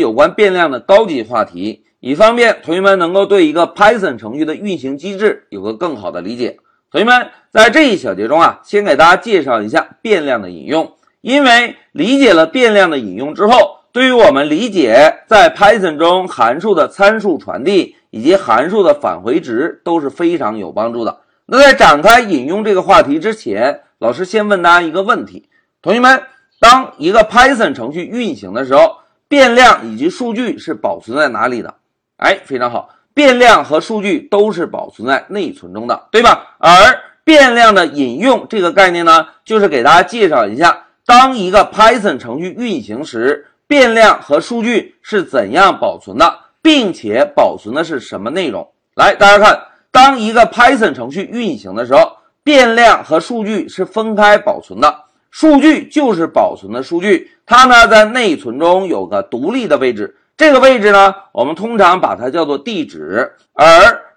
有关变量的高级话题，以方便同学们能够对一个 Python 程序的运行机制有个更好的理解。同学们在这一小节中啊，先给大家介绍一下变量的引用。因为理解了变量的引用之后，对于我们理解在 Python 中函数的参数传递以及函数的返回值都是非常有帮助的。那在展开引用这个话题之前，老师先问大家一个问题：同学们，当一个 Python 程序运行的时候，变量以及数据是保存在哪里的？哎，非常好，变量和数据都是保存在内存中的，对吧？而变量的引用这个概念呢，就是给大家介绍一下。当一个 Python 程序运行时，变量和数据是怎样保存的，并且保存的是什么内容？来，大家看，当一个 Python 程序运行的时候，变量和数据是分开保存的。数据就是保存的数据，它呢在内存中有个独立的位置，这个位置呢，我们通常把它叫做地址。而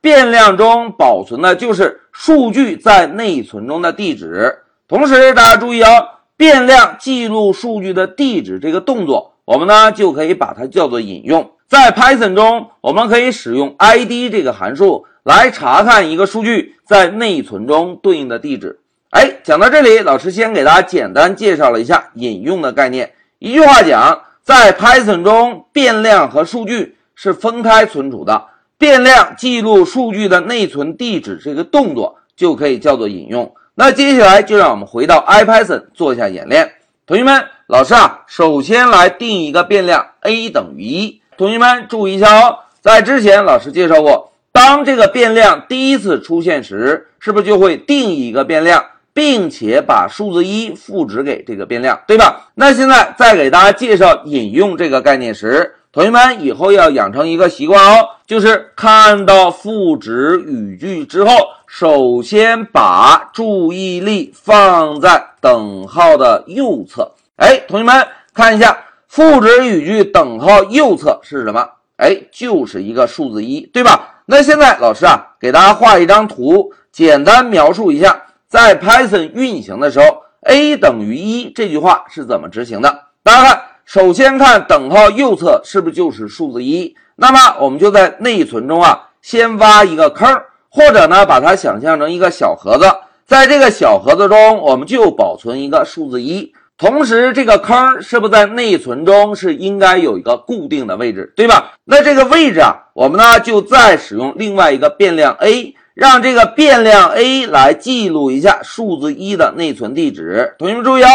变量中保存的就是数据在内存中的地址。同时，大家注意哦。变量记录数据的地址这个动作，我们呢就可以把它叫做引用。在 Python 中，我们可以使用 id 这个函数来查看一个数据在内存中对应的地址。哎，讲到这里，老师先给大家简单介绍了一下引用的概念。一句话讲，在 Python 中，变量和数据是分开存储的。变量记录数据的内存地址这个动作就可以叫做引用。那接下来就让我们回到 IPython 做一下演练。同学们，老师啊，首先来定一个变量 a 等于一。同学们注意一下哦，在之前老师介绍过，当这个变量第一次出现时，是不是就会定义一个变量，并且把数字一赋值给这个变量，对吧？那现在再给大家介绍引用这个概念时，同学们以后要养成一个习惯哦，就是看到赋值语句之后。首先把注意力放在等号的右侧。哎，同学们看一下，赋值语句等号右侧是什么？哎，就是一个数字一，对吧？那现在老师啊，给大家画一张图，简单描述一下，在 Python 运行的时候，a 等于一这句话是怎么执行的？大家看，首先看等号右侧是不是就是数字一？那么我们就在内存中啊，先挖一个坑。或者呢，把它想象成一个小盒子，在这个小盒子中，我们就保存一个数字一。同时，这个坑是不是在内存中是应该有一个固定的位置，对吧？那这个位置啊，我们呢就再使用另外一个变量 a，让这个变量 a 来记录一下数字一的内存地址。同学们注意啊，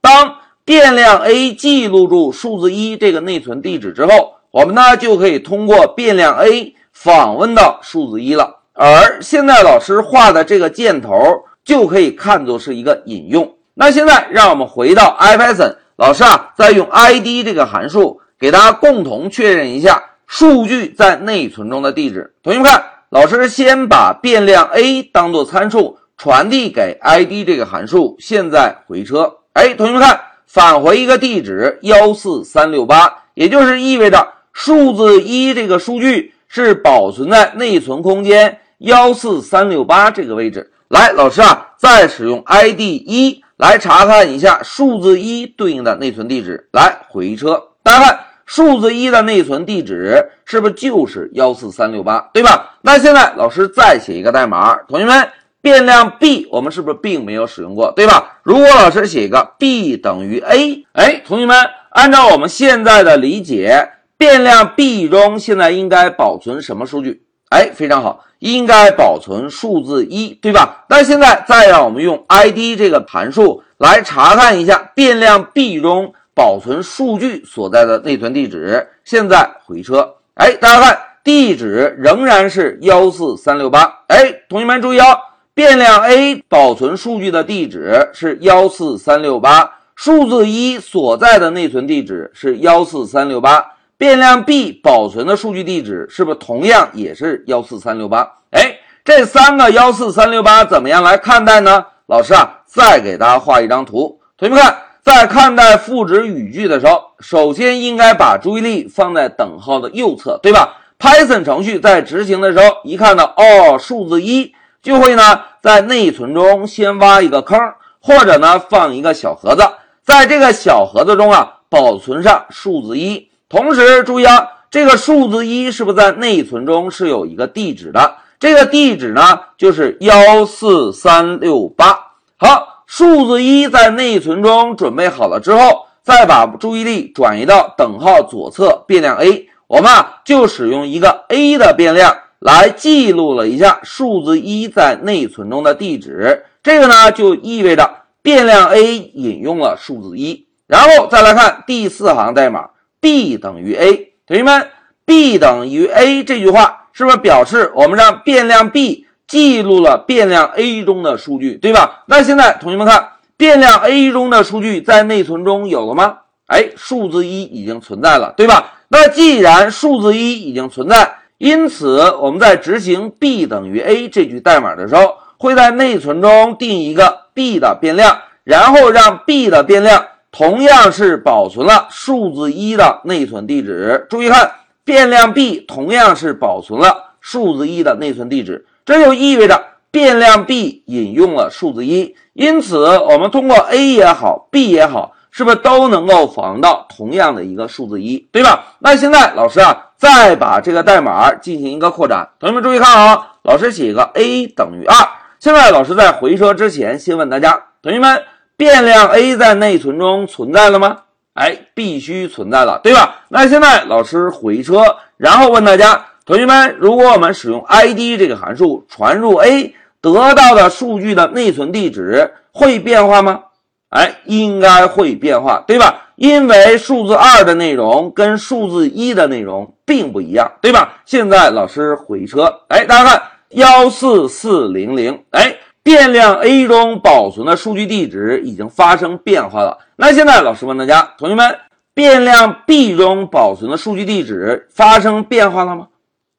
当变量 a 记录住数字一这个内存地址之后，我们呢就可以通过变量 a 访问到数字一了。而现在老师画的这个箭头就可以看作是一个引用。那现在让我们回到 IPython，老师啊，再用 id 这个函数给大家共同确认一下数据在内存中的地址。同学们看，老师先把变量 a 当做参数传递给 id 这个函数，现在回车。哎，同学们看，返回一个地址幺四三六八，也就是意味着数字一这个数据是保存在内存空间。幺四三六八这个位置，来，老师啊，再使用 id 一来查看一下数字一对应的内存地址。来，回车，大家看数字一的内存地址是不是就是幺四三六八，对吧？那现在老师再写一个代码，同学们，变量 b 我们是不是并没有使用过，对吧？如果老师写一个 b 等于 a，哎，同学们，按照我们现在的理解，变量 b 中现在应该保存什么数据？哎，非常好，应该保存数字一，对吧？那现在再让我们用 id 这个函数来查看一下变量 b 中保存数据所在的内存地址。现在回车，哎，大家看，地址仍然是幺四三六八。哎，同学们注意哦，变量 a 保存数据的地址是幺四三六八，数字一所在的内存地址是幺四三六八。变量 b 保存的数据地址是不是同样也是幺四三六八？哎，这三个幺四三六八怎么样来看待呢？老师啊，再给大家画一张图。同学们看，在看待赋值语句的时候，首先应该把注意力放在等号的右侧，对吧？Python 程序在执行的时候，一看到哦数字一，就会呢在内存中先挖一个坑，或者呢放一个小盒子，在这个小盒子中啊保存上数字一。同时注意啊，这个数字一是不是在内存中是有一个地址的？这个地址呢就是幺四三六八。好，数字一在内存中准备好了之后，再把注意力转移到等号左侧变量 a，我们啊就使用一个 a 的变量来记录了一下数字一在内存中的地址。这个呢就意味着变量 a 引用了数字一。然后再来看第四行代码，b 等于 a，同学们，b 等于 a 这句话是不是表示我们让变量 b 记录了变量 a 中的数据，对吧？那现在同学们看，变量 a 中的数据在内存中有了吗？哎，数字一已经存在了，对吧？那既然数字一已经存在，因此我们在执行 b 等于 a 这句代码的时候，会在内存中定一个 b 的变量，然后让 b 的变量。同样是保存了数字一的内存地址，注意看，变量 b 同样是保存了数字一的内存地址，这就意味着变量 b 引用了数字一，因此我们通过 a 也好，b 也好，是不是都能够访问到同样的一个数字一，对吧？那现在老师啊，再把这个代码进行一个扩展，同学们注意看啊，老师写一个 a 等于二，现在老师在回车之前，先问大家，同学们。变量 a 在内存中存在了吗？哎，必须存在了，对吧？那现在老师回车，然后问大家，同学们，如果我们使用 id 这个函数传入 a 得到的数据的内存地址会变化吗？哎，应该会变化，对吧？因为数字二的内容跟数字一的内容并不一样，对吧？现在老师回车，哎，大家看幺四四零零，哎。变量 a 中保存的数据地址已经发生变化了。那现在老师问大家，同学们，变量 b 中保存的数据地址发生变化了吗？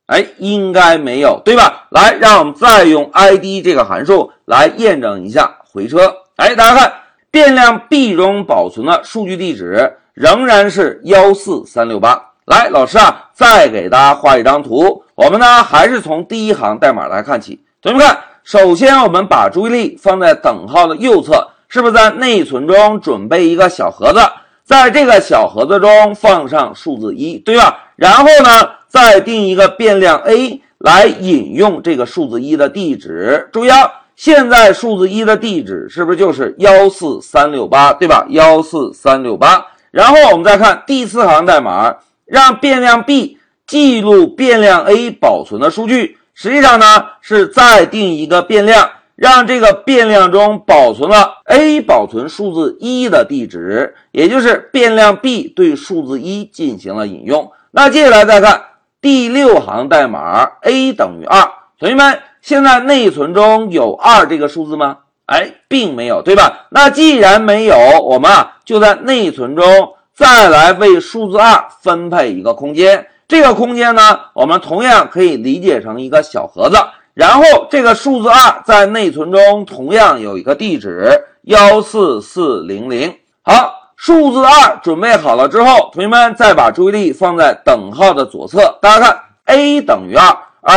哎，应该没有，对吧？来，让我们再用 id 这个函数来验证一下。回车，哎，大家看，变量 b 中保存的数据地址仍然是幺四三六八。来，老师啊，再给大家画一张图。我们呢，还是从第一行代码来看起。同学们看。首先，我们把注意力放在等号的右侧，是不是在内存中准备一个小盒子，在这个小盒子中放上数字一，对吧？然后呢，再定一个变量 a 来引用这个数字一的地址。注意啊，现在数字一的地址是不是就是幺四三六八，对吧？幺四三六八。然后我们再看第四行代码，让变量 b 记录变量 a 保存的数据。实际上呢，是再定一个变量，让这个变量中保存了 a 保存数字一的地址，也就是变量 b 对数字一进行了引用。那接下来再看第六行代码，a 等于二。同学们，现在内存中有二这个数字吗？哎，并没有，对吧？那既然没有，我们啊就在内存中再来为数字二分配一个空间。这个空间呢，我们同样可以理解成一个小盒子，然后这个数字二在内存中同样有一个地址幺四四零零。好，数字二准备好了之后，同学们再把注意力放在等号的左侧，大家看 a 等于二，而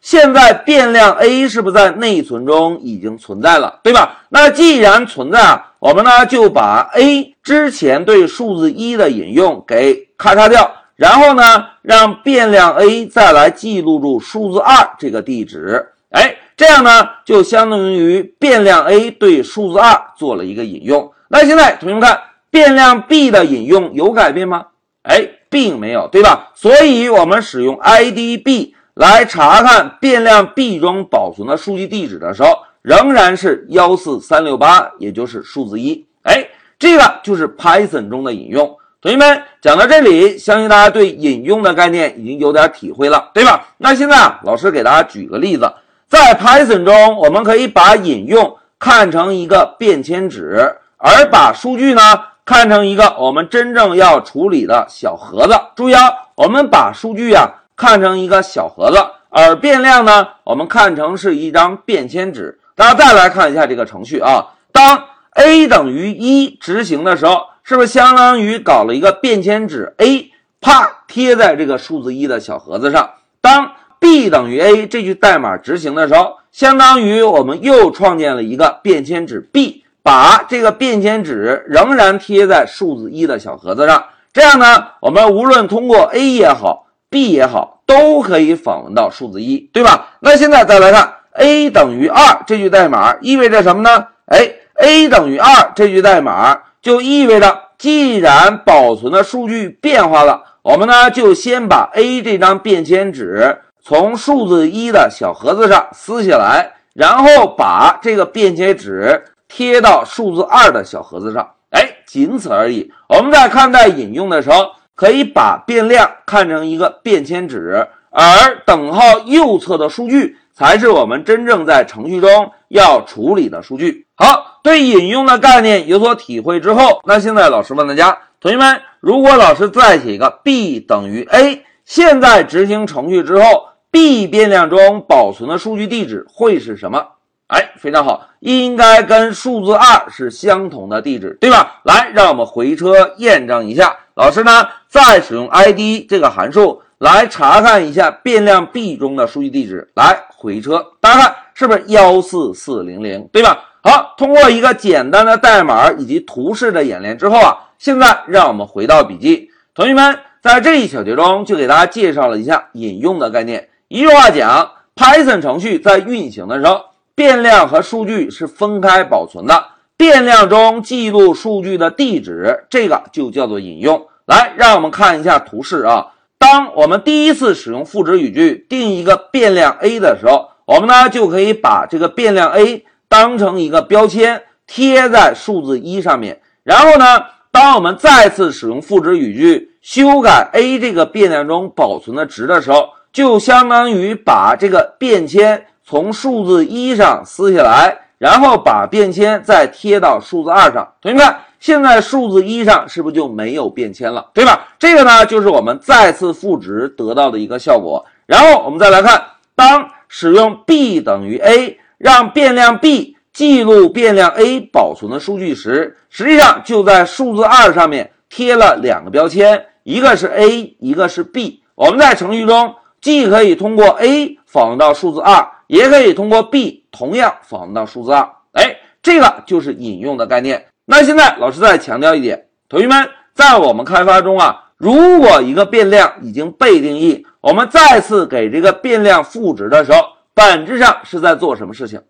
现在变量 a 是不是在内存中已经存在了，对吧？那既然存在啊，我们呢就把 a 之前对数字一的引用给咔嚓掉。然后呢，让变量 a 再来记录住数字二这个地址，哎，这样呢就相当于变量 a 对数字二做了一个引用。那现在同学们看，变量 b 的引用有改变吗？哎，并没有，对吧？所以我们使用 id b 来查看变量 b 中保存的数据地址的时候，仍然是幺四三六八，也就是数字一。哎，这个就是 Python 中的引用。同学们讲到这里，相信大家对引用的概念已经有点体会了，对吧？那现在啊，老师给大家举个例子，在 Python 中，我们可以把引用看成一个便签纸，而把数据呢看成一个我们真正要处理的小盒子。注意啊，我们把数据啊看成一个小盒子，而变量呢，我们看成是一张便签纸。大家再来看一下这个程序啊，当 a 等于一执行的时候。是不是相当于搞了一个便签纸 a，啪贴在这个数字一的小盒子上？当 b 等于 a 这句代码执行的时候，相当于我们又创建了一个便签纸 b，把这个便签纸仍然贴在数字一的小盒子上。这样呢，我们无论通过 a 也好，b 也好，都可以访问到数字一，对吧？那现在再来看 a 等于二这句代码意味着什么呢？哎，a 等于二这句代码就意味着，既然保存的数据变化了，我们呢就先把 a 这张便签纸从数字一的小盒子上撕下来，然后把这个便签纸贴到数字二的小盒子上。哎，仅此而已。我们在看待引用的时候，可以把变量看成一个便签纸，而等号右侧的数据才是我们真正在程序中要处理的数据。好，对引用的概念有所体会之后，那现在老师问大家，同学们，如果老师再写一个 b 等于 a，现在执行程序之后，b 变量中保存的数据地址会是什么？哎，非常好，应该跟数字二是相同的地址，对吧？来，让我们回车验证一下。老师呢，再使用 id 这个函数来查看一下变量 b 中的数据地址。来，回车，大家看是不是幺四四零零，对吧？好，通过一个简单的代码以及图示的演练之后啊，现在让我们回到笔记。同学们，在这一小节中就给大家介绍了一下引用的概念。一句话讲，Python 程序在运行的时候。变量和数据是分开保存的，变量中记录数据的地址，这个就叫做引用。来，让我们看一下图示啊。当我们第一次使用赋值语句定一个变量 a 的时候，我们呢就可以把这个变量 a 当成一个标签贴在数字一上面。然后呢，当我们再次使用赋值语句修改 a 这个变量中保存的值的时候，就相当于把这个便签。从数字一上撕下来，然后把便签再贴到数字二上。同学们看，现在数字一上是不是就没有便签了？对吧？这个呢，就是我们再次赋值得到的一个效果。然后我们再来看，当使用 b 等于 a，让变量 b 记录变量 a 保存的数据时，实际上就在数字二上面贴了两个标签，一个是 a，一个是 b。我们在程序中既可以通过 a 访问到数字二。也可以通过 b 同样访问到数字二，哎，这个就是引用的概念。那现在老师再强调一点，同学们，在我们开发中啊，如果一个变量已经被定义，我们再次给这个变量赋值的时候，本质上是在做什么事情？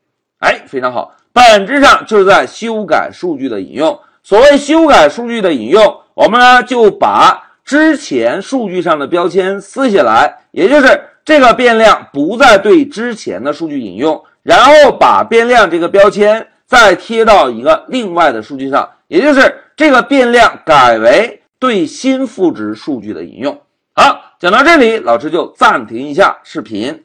哎，非常好，本质上就是在修改数据的引用。所谓修改数据的引用，我们呢就把之前数据上的标签撕下来，也就是。这个变量不再对之前的数据引用，然后把变量这个标签再贴到一个另外的数据上，也就是这个变量改为对新赋值数据的引用。好，讲到这里，老师就暂停一下视频。